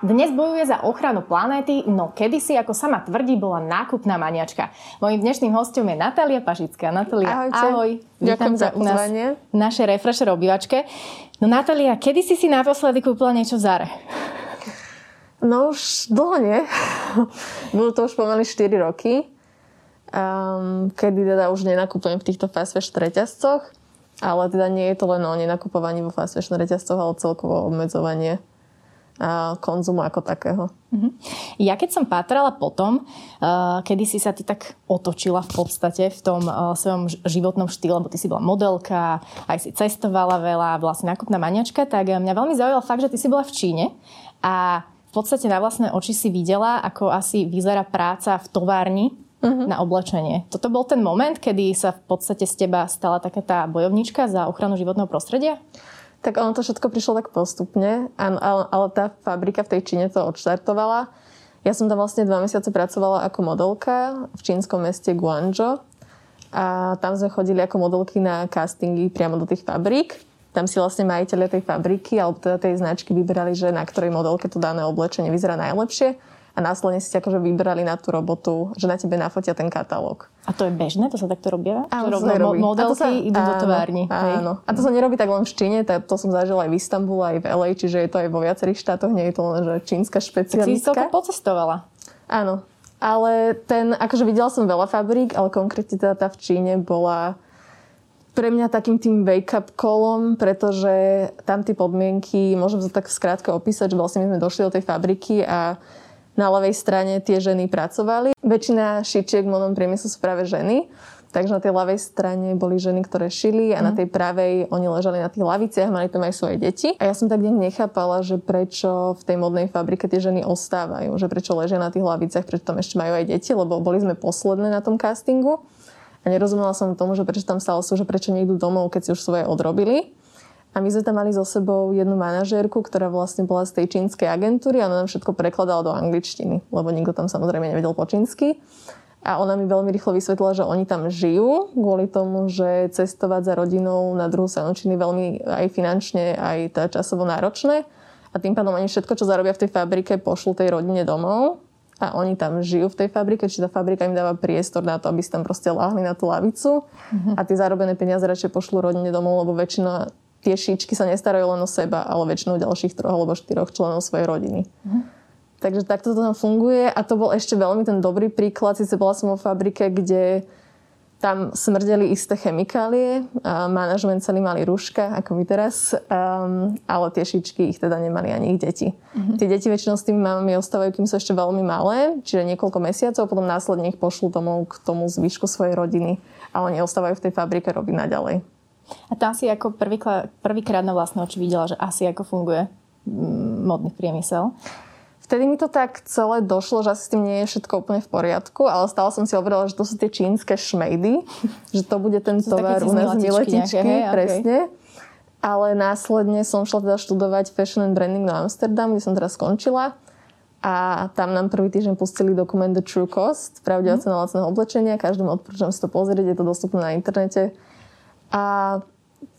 Dnes bojuje za ochranu planéty, no kedysi, ako sama tvrdí, bola nákupná maniačka. Mojím dnešným hostom je Natália Pažická. Natália, Ahojte. ahoj. Ďakujem za pozvanie. V našej refresher obývačke. No Natália, kedy si si naposledy kúpila niečo v Zare? No už dlho nie. Bolo to už pomaly 4 roky. Um, kedy teda už nenakupujem v týchto fast fashion reťazcoch. Ale teda nie je to len o nenakupovaní vo fast fashion reťazcoch, ale celkovo obmedzovanie konzumu ako takého. Uh-huh. Ja keď som pátrala potom, uh, kedy si sa ty tak otočila v podstate v tom uh, svojom životnom štýle, lebo ty si bola modelka, aj si cestovala veľa, bola si nákupná maniačka, tak uh, mňa veľmi zaujal fakt, že ty si bola v Číne a v podstate na vlastné oči si videla, ako asi vyzerá práca v továrni uh-huh. na oblečenie. Toto bol ten moment, kedy sa v podstate z teba stala taká tá bojovnička za ochranu životného prostredia? Tak ono to všetko prišlo tak postupne, ale, ale tá fabrika v tej Číne to odštartovala. Ja som tam vlastne dva mesiace pracovala ako modelka v čínskom meste Guangzhou a tam sme chodili ako modelky na castingy priamo do tých fabrík. Tam si vlastne majiteľe tej fabriky alebo teda tej značky vyberali, že na ktorej modelke to dané oblečenie vyzerá najlepšie a následne si akože vybrali na tú robotu, že na tebe nafotia ten katalóg. A to je bežné? To sa takto robí? Áno, to sa. Modelky sa, idú áno, do továrni. Áno. A to sa nerobí tak len v Číne, to, to som zažila aj v Istambule, aj v LA, čiže je to aj vo viacerých štátoch, nie je to len že čínska špecialistka. Tak si pocestovala. Áno. Ale ten, akože videla som veľa fabrík, ale konkrétne teda tá v Číne bola pre mňa takým tým wake-up kolom, pretože tam tie podmienky, môžem to tak skrátko opísať, že vlastne my sme došli do tej fabriky a na ľavej strane tie ženy pracovali. Väčšina šičiek v modnom priemyslu sú práve ženy. Takže na tej ľavej strane boli ženy, ktoré šili a mm. na mhm. tej pravej oni ležali na tých laviciach, mali tam aj svoje deti. A ja som tak nejak nechápala, že prečo v tej modnej fabrike tie ženy ostávajú, že prečo ležia na tých laviciach, prečo tam ešte majú aj deti, lebo boli sme posledné na tom castingu. A nerozumela som tomu, že prečo tam stále sú, že prečo nejdú domov, keď si už svoje odrobili. A my sme tam mali so sebou jednu manažérku, ktorá vlastne bola z tej čínskej agentúry a ona nám všetko prekladala do angličtiny, lebo nikto tam samozrejme nevedel po čínsky. A ona mi veľmi rýchlo vysvetlila, že oni tam žijú kvôli tomu, že cestovať za rodinou na druhú stranu Číny veľmi aj finančne, aj tá časovo náročné. A tým pádom oni všetko, čo zarobia v tej fabrike, pošlú tej rodine domov a oni tam žijú v tej fabrike, čiže tá fabrika im dáva priestor na to, aby si tam proste láhli na tú lavicu mm-hmm. a tie zarobené peniaze radšej pošlú rodine domov, lebo väčšina tie šíčky sa nestarajú len o seba, ale väčšinou ďalších troch alebo štyroch členov svojej rodiny. Uh-huh. Takže takto to tam funguje a to bol ešte veľmi ten dobrý príklad. Sice bola som vo fabrike, kde tam smrdeli isté chemikálie, a manažment celý mali rúška, ako my teraz, um, ale tie šičky ich teda nemali ani ich deti. Uh-huh. Tie deti väčšinou s tými mamami ostávajú, kým sú ešte veľmi malé, čiže niekoľko mesiacov, potom následne ich pošlú domov k tomu zvyšku svojej rodiny a oni ostávajú v tej fabrike robiť naďalej. A tam si ako prvýkrát na vlastné oči videla, že asi ako funguje mm, modný priemysel. Vtedy mi to tak celé došlo, že asi s tým nie je všetko úplne v poriadku, ale stále som si hovorila, že to sú tie čínske šmejdy, že to bude ten tovar u nás miletičky, hej, presne. Okay. Ale následne som šla teda študovať Fashion and Branding do Amsterdam, kde som teraz skončila. A tam nám prvý týždeň pustili dokument The True Cost, pravdivé mm. cena lacného oblečenia. Každému odporúčam si to pozrieť, je to dostupné na internete. A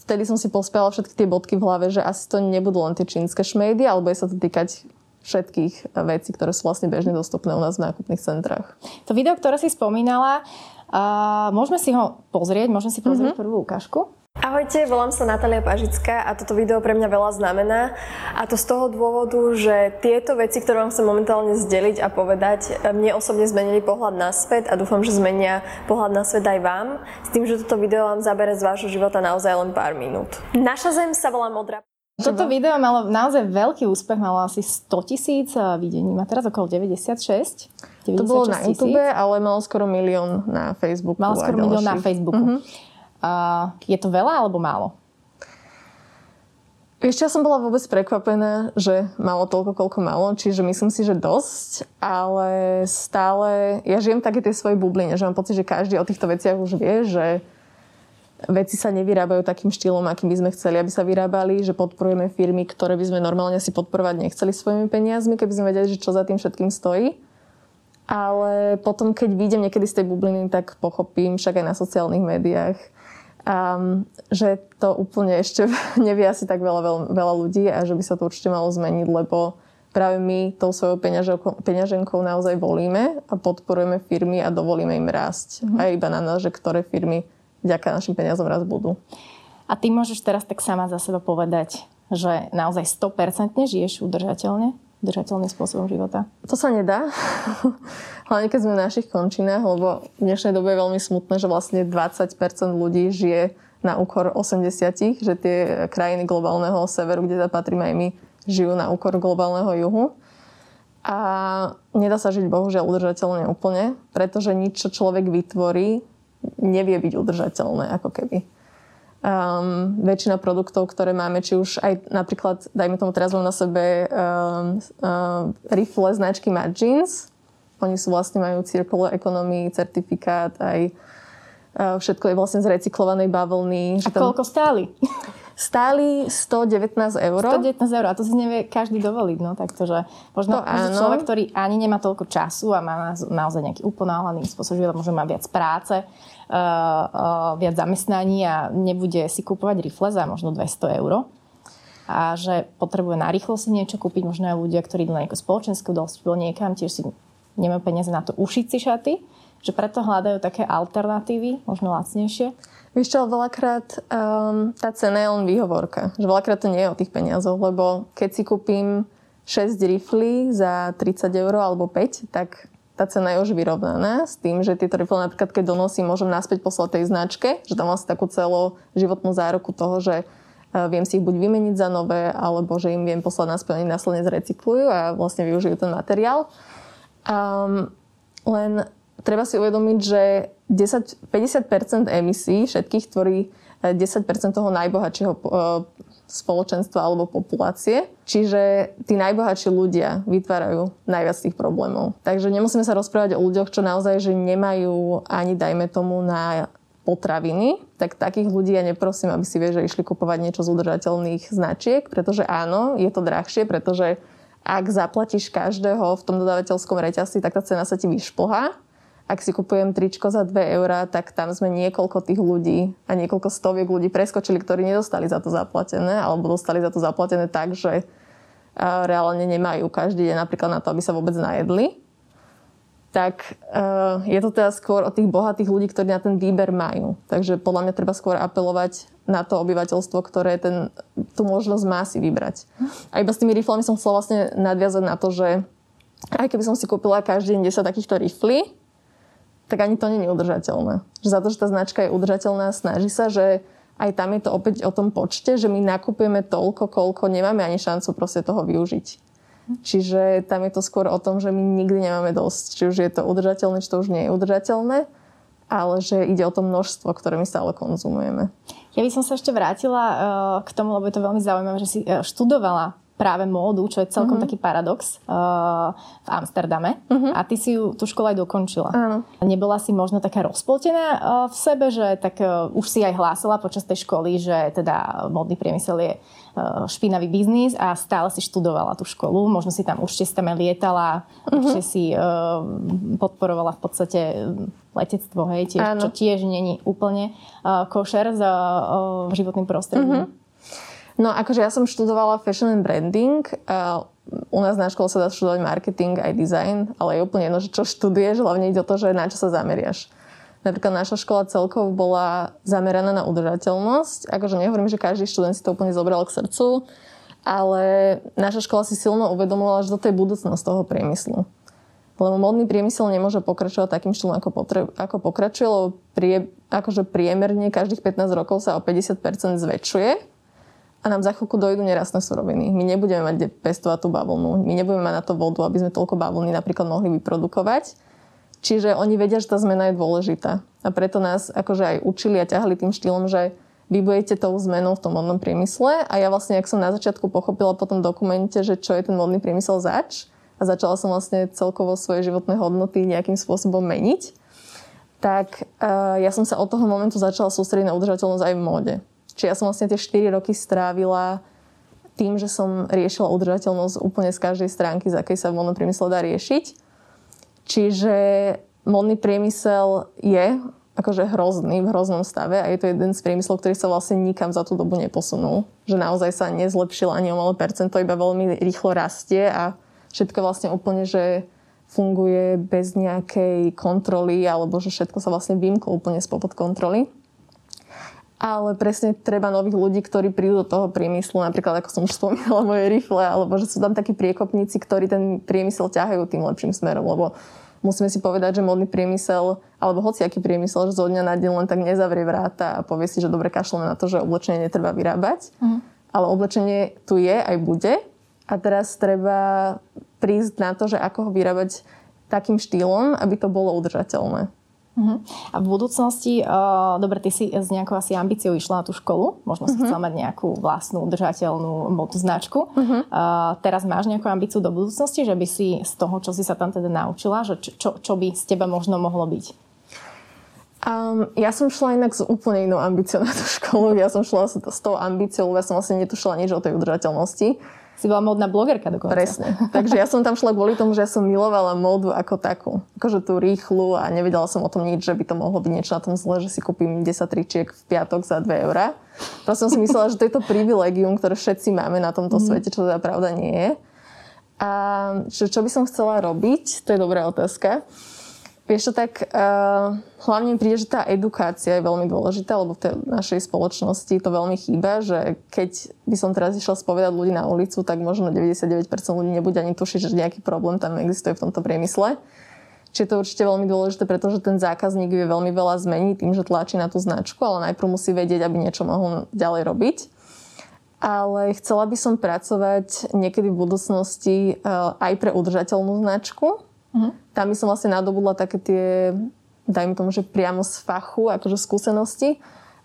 vtedy som si pospela všetky tie bodky v hlave, že asi to nebudú len tie čínske šmejdy, alebo je sa to týkať všetkých vecí, ktoré sú vlastne bežne dostupné u nás v nákupných centrách. To video, ktoré si spomínala, uh, môžeme si ho pozrieť, môžeme si pozrieť mm-hmm. prvú ukážku? Ahojte, volám sa Natália Pažická a toto video pre mňa veľa znamená. A to z toho dôvodu, že tieto veci, ktoré vám chcem momentálne zdeliť a povedať, mne osobne zmenili pohľad na svet a dúfam, že zmenia pohľad na svet aj vám. S tým, že toto video vám zabere z vášho života naozaj len pár minút. Naša zem sa volá Modrá. Toto video malo naozaj veľký úspech, malo asi 100 tisíc videní, má teraz okolo 96. 96 to bolo na YouTube, ale malo skoro milión na Facebooku. Malo skoro milión na Facebooku. Uh-huh. Je to veľa alebo málo? Ešte ja som bola vôbec prekvapená, že malo toľko, koľko malo, čiže myslím si, že dosť, ale stále, ja žijem také tie svoje bubline, že mám pocit, že každý o týchto veciach už vie, že veci sa nevyrábajú takým štýlom, akým by sme chceli, aby sa vyrábali, že podporujeme firmy, ktoré by sme normálne si podporovať nechceli svojimi peniazmi, keby sme vedeli, že čo za tým všetkým stojí. Ale potom, keď vidím niekedy z tej bubliny, tak pochopím, však aj na sociálnych médiách, um, že to úplne ešte nevie asi tak veľa, veľa, veľa ľudí a že by sa to určite malo zmeniť, lebo práve my tou svojou peňaženkou, naozaj volíme a podporujeme firmy a dovolíme im rásť. Mm-hmm. A iba na nás, že ktoré firmy vďaka našim peniazom raz budú. A ty môžeš teraz tak sama za seba povedať, že naozaj 100% žiješ udržateľne? Udržateľným spôsobom života? To sa nedá. Hlavne keď sme v našich končinách, lebo v dnešnej dobe je veľmi smutné, že vlastne 20% ľudí žije na úkor 80, že tie krajiny globálneho severu, kde zapatríme aj my, žijú na úkor globálneho juhu. A nedá sa žiť bohužiaľ udržateľne úplne, pretože nič, čo človek vytvorí, nevie byť udržateľné, ako keby. Um, väčšina produktov, ktoré máme, či už aj napríklad, dajme tomu teraz mám na sebe um, um, rifle značky Mad Jeans. Oni sú vlastne majú circular economy, certifikát, aj uh, všetko je vlastne z recyklovanej bavlny. A koľko stáli? stáli 119 eur. 119 eur a to si nevie každý dovoliť. No, takže možno, to možno človek, ktorý ani nemá toľko času a má naozaj nejaký uponáhlaný spôsob života, môže mať viac práce, uh, uh, viac zamestnaní a nebude si kúpovať rifle za možno 200 eur a že potrebuje narýchlo si niečo kúpiť, možno aj ľudia, ktorí idú na nejakú spoločenskú dospel niekam, tiež si nemajú peniaze na to ušiť si šaty, že preto hľadajú také alternatívy, možno lacnejšie. Víš čo, veľakrát um, tá cena je len výhovorka. Že veľakrát to nie je o tých peniazoch, lebo keď si kúpim 6 riflí za 30 eur alebo 5, tak tá cena je už vyrovnaná s tým, že tieto rifle napríklad keď donosím, môžem naspäť poslať tej značke, že tam vlastne takú celú životnú záruku toho, že uh, viem si ich buď vymeniť za nové, alebo že im viem poslať naspäť, oni následne zrecyklujú a vlastne využijú ten materiál. Um, len treba si uvedomiť, že 10, 50% emisí všetkých tvorí 10% eh, toho najbohatšieho eh, spoločenstva alebo populácie. Čiže tí najbohatší ľudia vytvárajú najviac tých problémov. Takže nemusíme sa rozprávať o ľuďoch, čo naozaj že nemajú ani, dajme tomu, na potraviny, tak takých ľudí ja neprosím, aby si vie, že išli kupovať niečo z udržateľných značiek, pretože áno, je to drahšie, pretože ak zaplatíš každého v tom dodávateľskom reťazci, tak tá cena sa ti vyšplhá ak si kupujem tričko za 2 eurá, tak tam sme niekoľko tých ľudí a niekoľko stoviek ľudí preskočili, ktorí nedostali za to zaplatené, alebo dostali za to zaplatené tak, že reálne nemajú každý deň napríklad na to, aby sa vôbec najedli. Tak je to teda skôr o tých bohatých ľudí, ktorí na ten výber majú. Takže podľa mňa treba skôr apelovať na to obyvateľstvo, ktoré ten, tú možnosť má si vybrať. A iba s tými riflami som chcela vlastne nadviazať na to, že aj keby som si kúpila každý deň 10 takýchto riflí, tak ani to je udržateľné. Že za to, že tá značka je udržateľná, snaží sa, že aj tam je to opäť o tom počte, že my nakupujeme toľko, koľko nemáme ani šancu proste toho využiť. Čiže tam je to skôr o tom, že my nikdy nemáme dosť. Či už je to udržateľné, či to už nie je udržateľné, ale že ide o to množstvo, ktoré my stále konzumujeme. Ja by som sa ešte vrátila uh, k tomu, lebo je to veľmi zaujímavé, že si uh, študovala práve módu, čo je celkom mm-hmm. taký paradox uh, v Amsterdame. Mm-hmm. A ty si ju tú školu aj dokončila. Áno. Nebola si možno taká rozpoltená uh, v sebe, že tak uh, už si aj hlásila počas tej školy, že teda modný priemysel je uh, špinavý biznis a stále si študovala tú školu. Možno si tam určite tam lietala, mm-hmm. určite si uh, podporovala v podstate letectvo, hej, tiež, čo tiež není úplne uh, košer s uh, životným prostredím. Mm-hmm. No akože ja som študovala fashion and branding. Uh, u nás na škole sa dá študovať marketing aj design, ale je úplne jedno, že čo študuješ, hlavne ide o to, že na čo sa zameriaš. Napríklad naša škola celkovo bola zameraná na udržateľnosť. Akože nehovorím, že každý študent si to úplne zobral k srdcu, ale naša škola si silno uvedomovala, že toto je budúcnosť toho priemyslu. Lebo modný priemysel nemôže pokračovať takým štýlom, ako, potre- ako pokračuje, lebo prie, akože priemerne každých 15 rokov sa o 50% zväčšuje a nám za chvíľku dojdú nerastné suroviny. My nebudeme mať kde pestovať tú bavlnu. My nebudeme mať na to vodu, aby sme toľko bavlny napríklad mohli vyprodukovať. Čiže oni vedia, že tá zmena je dôležitá. A preto nás akože aj učili a ťahali tým štýlom, že vy budete tou zmenou v tom modnom priemysle. A ja vlastne, ak som na začiatku pochopila po tom dokumente, že čo je ten modný priemysel zač, a začala som vlastne celkovo svoje životné hodnoty nejakým spôsobom meniť, tak uh, ja som sa od toho momentu začala sústrediť na udržateľnosť aj v móde. Čiže ja som vlastne tie 4 roky strávila tým, že som riešila udržateľnosť úplne z každej stránky, z akej sa v modnom priemysle dá riešiť. Čiže modný priemysel je akože hrozný, v hroznom stave a je to jeden z priemyslov, ktorý sa vlastne nikam za tú dobu neposunul. Že naozaj sa nezlepšil ani o malé percento, iba veľmi rýchlo rastie a všetko vlastne úplne, že funguje bez nejakej kontroly alebo že všetko sa vlastne vymklo úplne spod kontroly. Ale presne treba nových ľudí, ktorí prídu do toho priemyslu, napríklad ako som už spomínala moje rifle, alebo že sú tam takí priekopníci, ktorí ten priemysel ťahajú tým lepším smerom, lebo musíme si povedať, že modný priemysel, alebo hociaký priemysel, že zo dňa na deň len tak nezavrie vráta a povie si, že dobre kašleme na to, že oblečenie netreba vyrábať. Uh-huh. Ale oblečenie tu je, aj bude. A teraz treba prísť na to, že ako ho vyrábať takým štýlom, aby to bolo udržateľné. Uh-huh. A v budúcnosti, uh, dobre, ty si s nejakou asi ambíciou išla na tú školu, možno si uh-huh. chcela mať nejakú vlastnú udržateľnú modnú značku. Uh-huh. Uh, teraz máš nejakú ambíciu do budúcnosti, že by si z toho, čo si sa tam teda naučila, že čo, čo by z teba možno mohlo byť? Um, ja som šla inak s úplne inou ambíciou na tú školu. Ja som šla s, s tou ambíciou, ja som vlastne netušila nič o tej udržateľnosti. Si bola módna blogerka dokonca. Presne. Takže ja som tam šla kvôli tomu, že ja som milovala módu ako takú. Akože tú rýchlu a nevedela som o tom nič, že by to mohlo byť niečo na tom zle, že si kúpim 10 tričiek v piatok za 2 eurá. Proste som si myslela, že to je to privilegium, ktoré všetci máme na tomto mm. svete, čo teda pravda nie je. A čo, čo by som chcela robiť, to je dobrá otázka. Vieš čo, tak uh, hlavne príde, že tá edukácia je veľmi dôležitá, lebo v tej našej spoločnosti to veľmi chýba, že keď by som teraz išla spovedať ľudí na ulicu, tak možno 99% ľudí nebude ani tušiť, že nejaký problém tam existuje v tomto priemysle. Čiže to určite veľmi dôležité, pretože ten zákazník vie veľmi veľa zmeniť tým, že tlačí na tú značku, ale najprv musí vedieť, aby niečo mohol ďalej robiť. Ale chcela by som pracovať niekedy v budúcnosti uh, aj pre udržateľnú značku, Uh-huh. Tam som vlastne nadobudla také tie, dajme tomu, že priamo z fachu, akože skúsenosti.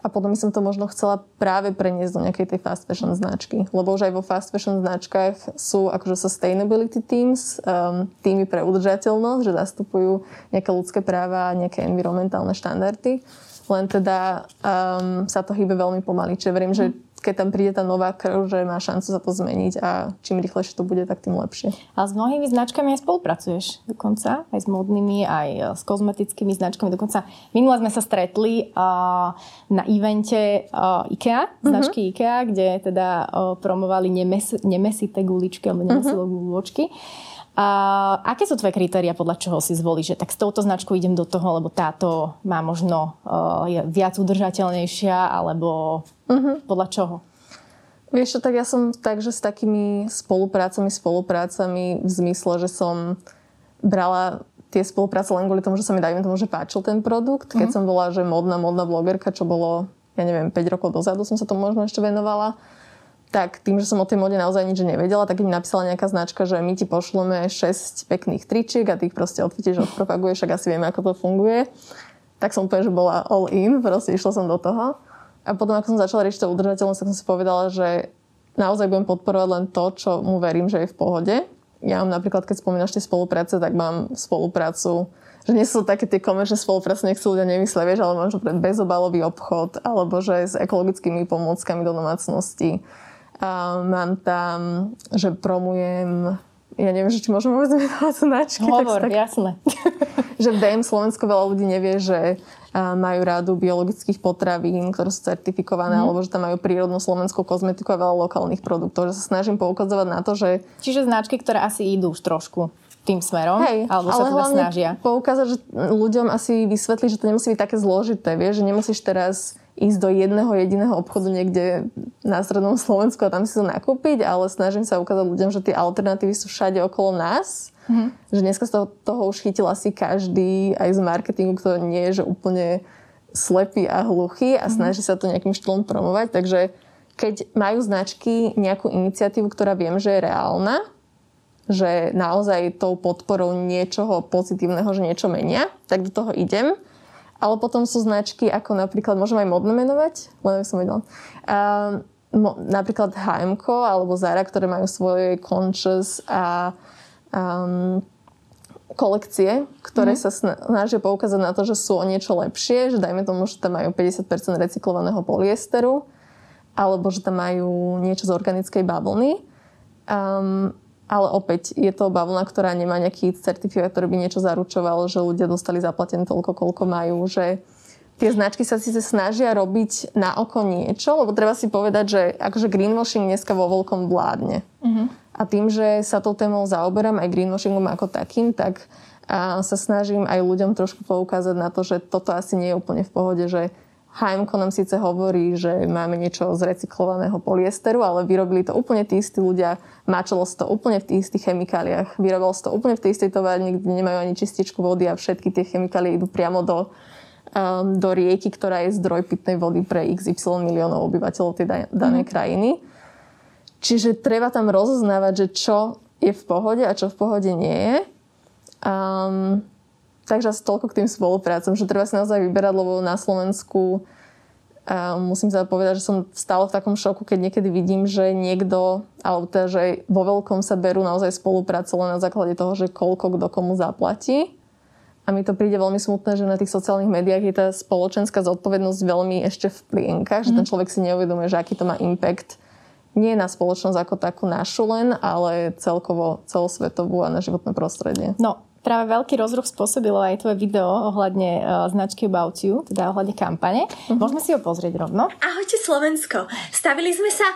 A potom som to možno chcela práve preniesť do nejakej tej fast fashion značky. Lebo už aj vo fast fashion značkách sú akože sustainability teams, um, týmy pre udržateľnosť, že zastupujú nejaké ľudské práva nejaké environmentálne štandardy. Len teda um, sa to hýbe veľmi pomaly. Čiže verím, že keď tam príde tá nová krv, že má šancu sa to zmeniť a čím rýchlejšie to bude, tak tým lepšie. A s mnohými značkami aj spolupracuješ dokonca, aj s modnými, aj e, s kozmetickými značkami. Dokonca minule sme sa stretli uh, na evente uh, IKEA, mhm. značky uh-huh. IKEA, kde teda uh, promovali nemes, nemesité guličky alebo nemesité uh-huh. guličky. A aké sú tvoje kritéria, podľa čoho si zvolíš, že tak s touto značkou idem do toho, lebo táto má možno uh, je viac udržateľnejšia, alebo uh-huh. podľa čoho? Vieš čo, tak ja som takže s takými spoluprácami, spoluprácami v zmysle, že som brala tie spolupráce len kvôli tomu, že sa mi dajme tomu, že páčil ten produkt. Keď uh-huh. som bola, že modná, modná blogerka, čo bolo, ja neviem, 5 rokov dozadu som sa tomu možno ešte venovala, tak tým, že som o tej mode naozaj nič nevedela, tak mi napísala nejaká značka, že my ti pošleme 6 pekných tričiek a ty ich proste odfotíš, odpropaguješ, ak asi vieme, ako to funguje. Tak som úplne, že bola all in, proste išla som do toho. A potom, ako som začala riešiť to udržateľnosť, tak som si povedala, že naozaj budem podporovať len to, čo mu verím, že je v pohode. Ja mám napríklad, keď spomínaš tie spolupráce, tak mám spoluprácu že nie sú také tie komerčné spolupráce, nech si ľudia nemyslia, vieš, ale možno pre bezobalový obchod, alebo že s ekologickými pomôckami do domácnosti a mám tam, že promujem ja neviem, že či môžem vôbec menovať značky. Hovor, tak, jasné. že v DM Slovensko veľa ľudí nevie, že majú rádu biologických potravín, ktoré sú certifikované, mm. alebo že tam majú prírodnú slovenskú kozmetiku a veľa lokálnych produktov. Že sa snažím poukazovať na to, že... Čiže značky, ktoré asi idú už trošku tým smerom, Hej, alebo sa teda snažia. poukázať, že ľuďom asi vysvetliť, že to nemusí byť také zložité, vieš, že nemusíš teraz ísť do jedného jediného obchodu niekde na strednom Slovensku a tam si to nakúpiť, ale snažím sa ukázať ľuďom, že tie alternatívy sú všade okolo nás. Mm-hmm. Že dneska z toho, toho už chytil asi každý aj z marketingu, kto nie je že úplne slepý a hluchý a mm-hmm. snaží sa to nejakým štýlom promovať. Takže keď majú značky nejakú iniciatívu, ktorá viem, že je reálna, že naozaj tou podporou niečoho pozitívneho, že niečo menia, tak do toho idem. Ale potom sú značky, ako napríklad, môžem aj modné menovať, len som vedela. Mo, napríklad H&M alebo Zara, ktoré majú svoje conscious a um, kolekcie, ktoré mm-hmm. sa snažia poukázať na to, že sú o niečo lepšie, že dajme tomu, že tam majú 50% recyklovaného polyesteru, alebo že tam majú niečo z organickej bavlny. Um, ale opäť je to bavlna, ktorá nemá nejaký certifikát, ktorý by niečo zaručoval, že ľudia dostali zaplatené toľko, koľko majú, že tie značky sa síce snažia robiť na oko niečo, lebo treba si povedať, že akože greenwashing dneska vo veľkom vládne. Uh-huh. A tým, že sa tou témou zaoberám aj greenwashingom ako takým, tak a sa snažím aj ľuďom trošku poukázať na to, že toto asi nie je úplne v pohode, že HMK nám síce hovorí, že máme niečo z recyklovaného polyesteru, ale vyrobili to úplne tí istí ľudia, mačalo to úplne v tých istých chemikáliách, vyrobilo sa to úplne v tej istej továrni, kde nemajú ani čističku vody a všetky tie chemikálie idú priamo do um, do rieky, ktorá je zdroj pitnej vody pre XY miliónov obyvateľov tej danej mm. krajiny. Čiže treba tam rozoznávať, že čo je v pohode a čo v pohode nie je. Um, takže asi toľko k tým spoluprácom, že treba si naozaj vyberať, lebo na Slovensku um, musím sa povedať, že som stále v takom šoku, keď niekedy vidím, že niekto, alebo teda, že vo veľkom sa berú naozaj spolupráce len na základe toho, že koľko kto komu zaplatí. A mi to príde veľmi smutné, že na tých sociálnych médiách je tá spoločenská zodpovednosť veľmi ešte v plienkach, mm. že ten mhm. človek si neuvedomuje, že aký to má impact nie na spoločnosť ako takú našu len, ale celkovo celosvetovú a na životné prostredie. No, práve veľký rozruch spôsobilo aj tvoje video ohľadne uh, značky About You, teda ohľadne kampane. Mm-hmm. Môžeme si ho pozrieť rovno. Ahojte Slovensko. Stavili sme sa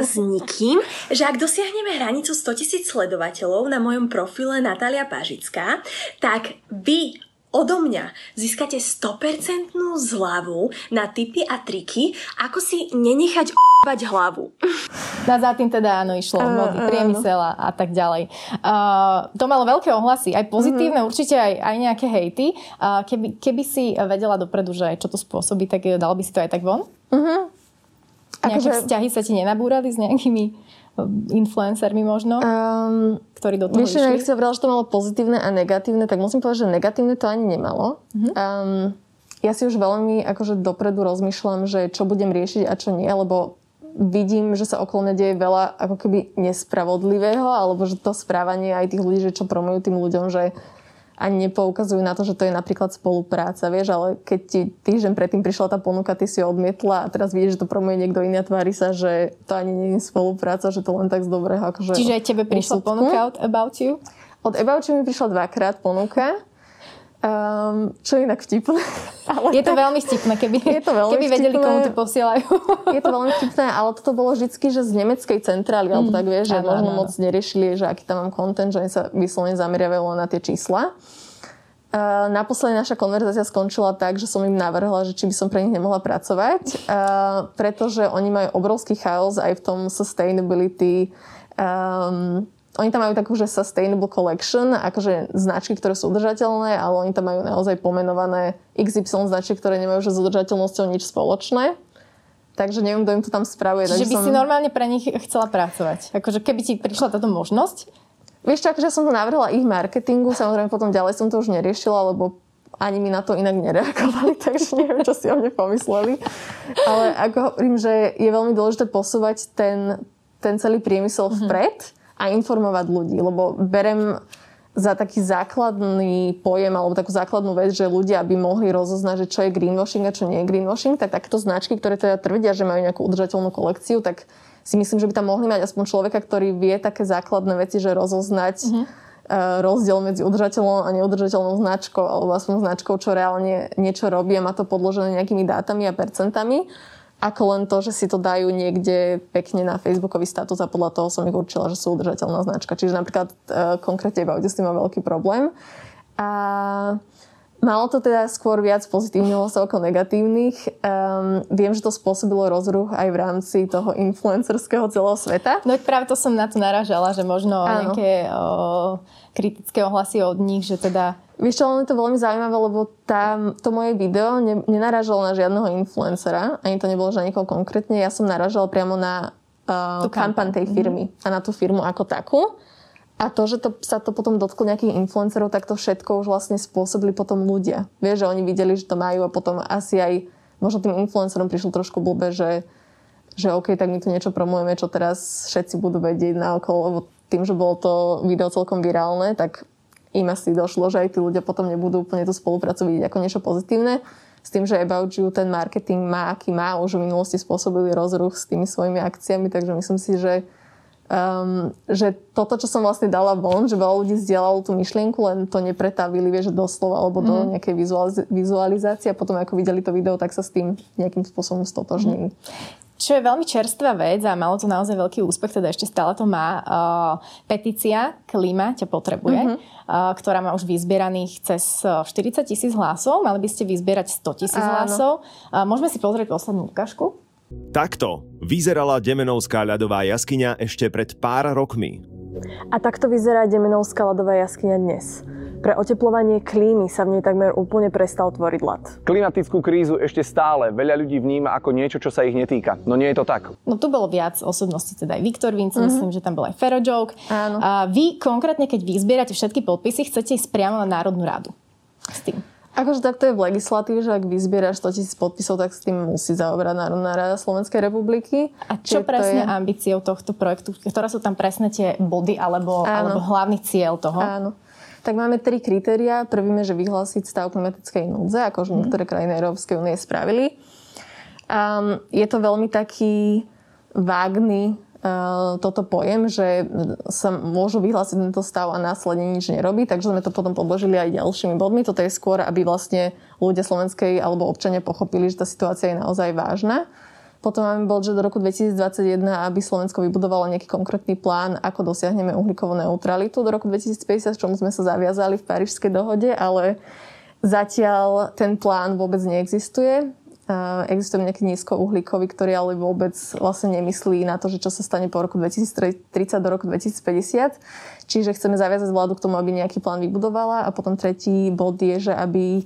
s nikým, že ak dosiahneme hranicu 100 tisíc sledovateľov na mojom profile Natália Pažická, tak vy odo mňa získate 100% zľavu na tipy a triky, ako si nenechať o***bať hlavu. Na za tým teda áno išlo uh, mody, priemysel a, a tak ďalej. Uh, to malo veľké ohlasy, aj pozitívne, uh-huh. určite aj, aj nejaké hejty. Uh, keby, keby si vedela dopredu, že čo to spôsobí, tak dal by si to aj tak von? Uh-huh. Nejaké akože... vzťahy sa ti nenabúrali s nejakými um, influencermi možno, um, ktorí do toho vieš, išli? Vieš, že to malo pozitívne a negatívne, tak musím povedať, že negatívne to ani nemalo. Uh-huh. Um, ja si už veľmi akože dopredu rozmýšľam, že čo budem riešiť a čo nie, lebo vidím, že sa okolo mňa deje veľa ako keby nespravodlivého, alebo že to správanie aj tých ľudí, že čo promujú tým ľuďom, že ani nepoukazujú na to, že to je napríklad spolupráca, vieš, ale keď ti týždeň predtým prišla tá ponuka, ty si ho odmietla a teraz vidíš, že to promuje niekto iný a tvári sa, že to ani nie je spolupráca, že to len tak z dobrého akože Čiže aj tebe prišla ponuka od About You? Od About You mi prišla dvakrát ponuka Um, čo je inak vtipné. Ale je to veľmi vtipné, keby, je to veľmi keby vedeli, komu to posielajú. je to veľmi vtipné, ale toto bolo vždy, že z nemeckej centrály, mm. alebo tak vieš, že možno moc neriešili, že aký tam mám content, že oni sa vyslovene zameriavajú na tie čísla. Uh, naposledy naša konverzácia skončila tak, že som im navrhla, že či by som pre nich nemohla pracovať, uh, pretože oni majú obrovský chaos aj v tom sustainability um, oni tam majú takú, že sustainable collection, akože značky, ktoré sú udržateľné, ale oni tam majú naozaj pomenované XY značky, ktoré nemajú že s udržateľnosťou nič spoločné. Takže neviem, kto im to tam spravuje. Čiže by som... si normálne pre nich chcela pracovať. Akože keby ti prišla táto možnosť? Vieš čo, akože som to navrhla ich marketingu, samozrejme potom ďalej som to už neriešila, lebo ani mi na to inak nereagovali, takže neviem, čo si o mne pomysleli. Ale ako hovorím, že je veľmi dôležité posúvať ten, ten celý priemysel mm-hmm. vpred a informovať ľudí, lebo berem za taký základný pojem alebo takú základnú vec, že ľudia by mohli rozoznať, že čo je greenwashing a čo nie je greenwashing, tak takéto značky, ktoré teda tvrdia, že majú nejakú udržateľnú kolekciu, tak si myslím, že by tam mohli mať aspoň človeka, ktorý vie také základné veci, že rozoznať mm-hmm. rozdiel medzi udržateľnou a neudržateľnou značkou alebo aspoň značkou, čo reálne niečo robí a má to podložené nejakými dátami a percentami ako len to, že si to dajú niekde pekne na Facebookový status a podľa toho som ich určila, že sú udržateľná značka. Čiže napríklad e, konkrétne iba s tým má veľký problém. A Malo to teda skôr viac pozitívnych hlasov ako negatívnych. Um, viem, že to spôsobilo rozruch aj v rámci toho influencerského celého sveta. No práve to som na to naražala, že možno Áno. nejaké o, kritické ohlasy od nich, že teda Vieš čo, je to veľmi zaujímavé, lebo tá, to moje video ne, nenarážalo na žiadneho influencera, ani to nebolo, že niekoho konkrétne. Ja som naražala priamo na uh, kampaň tej firmy mm-hmm. a na tú firmu ako takú. A to, že to, sa to potom dotklo nejakých influencerov, tak to všetko už vlastne spôsobili potom ľudia. Vieš, že oni videli, že to majú a potom asi aj možno tým influencerom prišlo trošku blbe, že, že OK, tak my tu niečo promujeme, čo teraz všetci budú vedieť na okolo, lebo tým, že bolo to video celkom virálne, tak im asi došlo, že aj tí ľudia potom nebudú úplne tú spoluprácu vidieť ako niečo pozitívne. S tým, že About You ten marketing má, aký má, už v minulosti spôsobili rozruch s tými svojimi akciami, takže myslím si, že um, že toto, čo som vlastne dala von, že veľa ľudí zdieľalo tú myšlienku, len to nepretavili, vieš, doslova alebo mm. do mhm. nejakej vizualiz- vizualizácie a potom ako videli to video, tak sa s tým nejakým spôsobom stotožnili. Mm. Čo je veľmi čerstvá vec a malo to naozaj veľký úspech, teda ešte stále to má. Uh, petícia Klima ťa potrebuje, mm-hmm. uh, ktorá má už vyzbieraných cez 40 tisíc hlasov. Mali by ste vyzbierať 100 tisíc hlasov. Uh, môžeme si pozrieť poslednú ukážku? Takto vyzerala Demenovská ľadová jaskyňa ešte pred pár rokmi. A takto vyzerá Demenovská ľadová jaskyňa dnes. Pre oteplovanie klímy sa v nej takmer úplne prestal tvoriť ľad. Klimatickú krízu ešte stále veľa ľudí vníma ako niečo, čo sa ich netýka. No nie je to tak. No tu bolo viac osobností, teda aj Viktor Vince, mm-hmm. myslím, že tam bol aj Fero Joke. Áno. A vy konkrétne, keď vy zbierate všetky podpisy, chcete ísť priamo na Národnú radu s tým. Akože takto je v legislatíve, že ak vyzbieraš 100 tisíc podpisov, tak s tým musí zaoberať Národná rada Slovenskej republiky. A čo Čiže presne je... ambíciou tohto projektu? Ktoré sú tam presne tie body alebo, alebo hlavný cieľ toho? Áno. Tak máme tri kritéria. Prvým je, že vyhlásiť stav klimatickej núdze, ako už mm. niektoré krajiny Európskej únie spravili. Um, je to veľmi taký vágny Eh, toto pojem, že sa môžu vyhlásiť tento stav a následne nič nerobí, takže sme to potom podložili aj ďalšími bodmi. Toto je skôr, aby vlastne ľudia slovenskej alebo občania pochopili, že tá situácia je naozaj vážna. Potom máme že do roku 2021, aby Slovensko vybudovalo nejaký konkrétny plán, ako dosiahneme uhlíkovú neutralitu do roku 2050, čomu sme sa zaviazali v Parížskej dohode, ale zatiaľ ten plán vôbec neexistuje existuje nejaký nízkouhlíkový, ktorý ale vôbec vlastne nemyslí na to, že čo sa stane po roku 2030 do roku 2050. Čiže chceme zaviazať vládu k tomu, aby nejaký plán vybudovala. A potom tretí bod je, že aby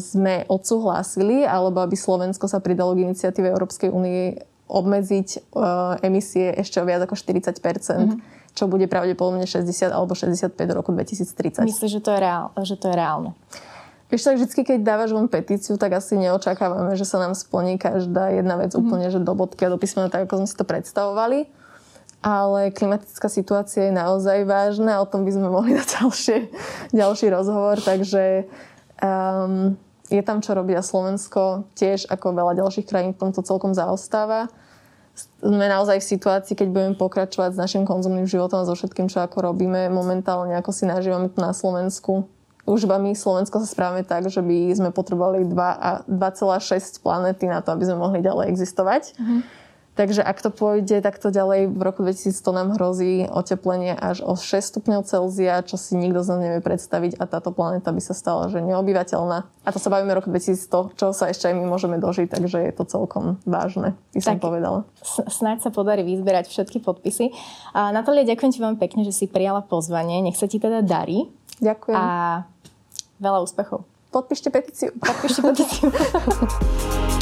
sme odsúhlasili, alebo aby Slovensko sa pridalo k iniciatíve Európskej únie obmedziť emisie ešte o viac ako 40 mm-hmm. čo bude pravdepodobne 60 alebo 65 do roku 2030. Myslím, že to je, reál, že to je reálne. Vieš, tak vždy, keď dávaš von petíciu, tak asi neočakávame, že sa nám splní každá jedna vec mm-hmm. úplne, že do bodky a do písmena, tak ako sme si to predstavovali. Ale klimatická situácia je naozaj vážna o tom by sme mohli dať ďalšie, ďalší rozhovor. Takže um, je tam čo robiť a Slovensko tiež ako veľa ďalších krajín v tomto celkom zaostáva. Sme naozaj v situácii, keď budeme pokračovať s našim konzumným životom a so všetkým, čo ako robíme momentálne, ako si nažívame tu na Slovensku už iba my Slovensko sa správame tak, že by sme potrebovali 2,6 planety na to, aby sme mohli ďalej existovať. Mm-hmm. Takže ak to pôjde takto ďalej, v roku 2100 nám hrozí oteplenie až o 6 stupňov Celzia, čo si nikto z nás nevie predstaviť a táto planéta by sa stala že neobyvateľná. A to sa bavíme roku 2100, čo sa ešte aj my môžeme dožiť, takže je to celkom vážne, by som tak, povedala. Snáď sa podarí vyzberať všetky podpisy. A Natália, ďakujem ti veľmi pekne, že si prijala pozvanie. Nech sa ti teda darí. Ďakujem. A veľa úspechov. Podpíšte petíciu. Podpíšte petíciu.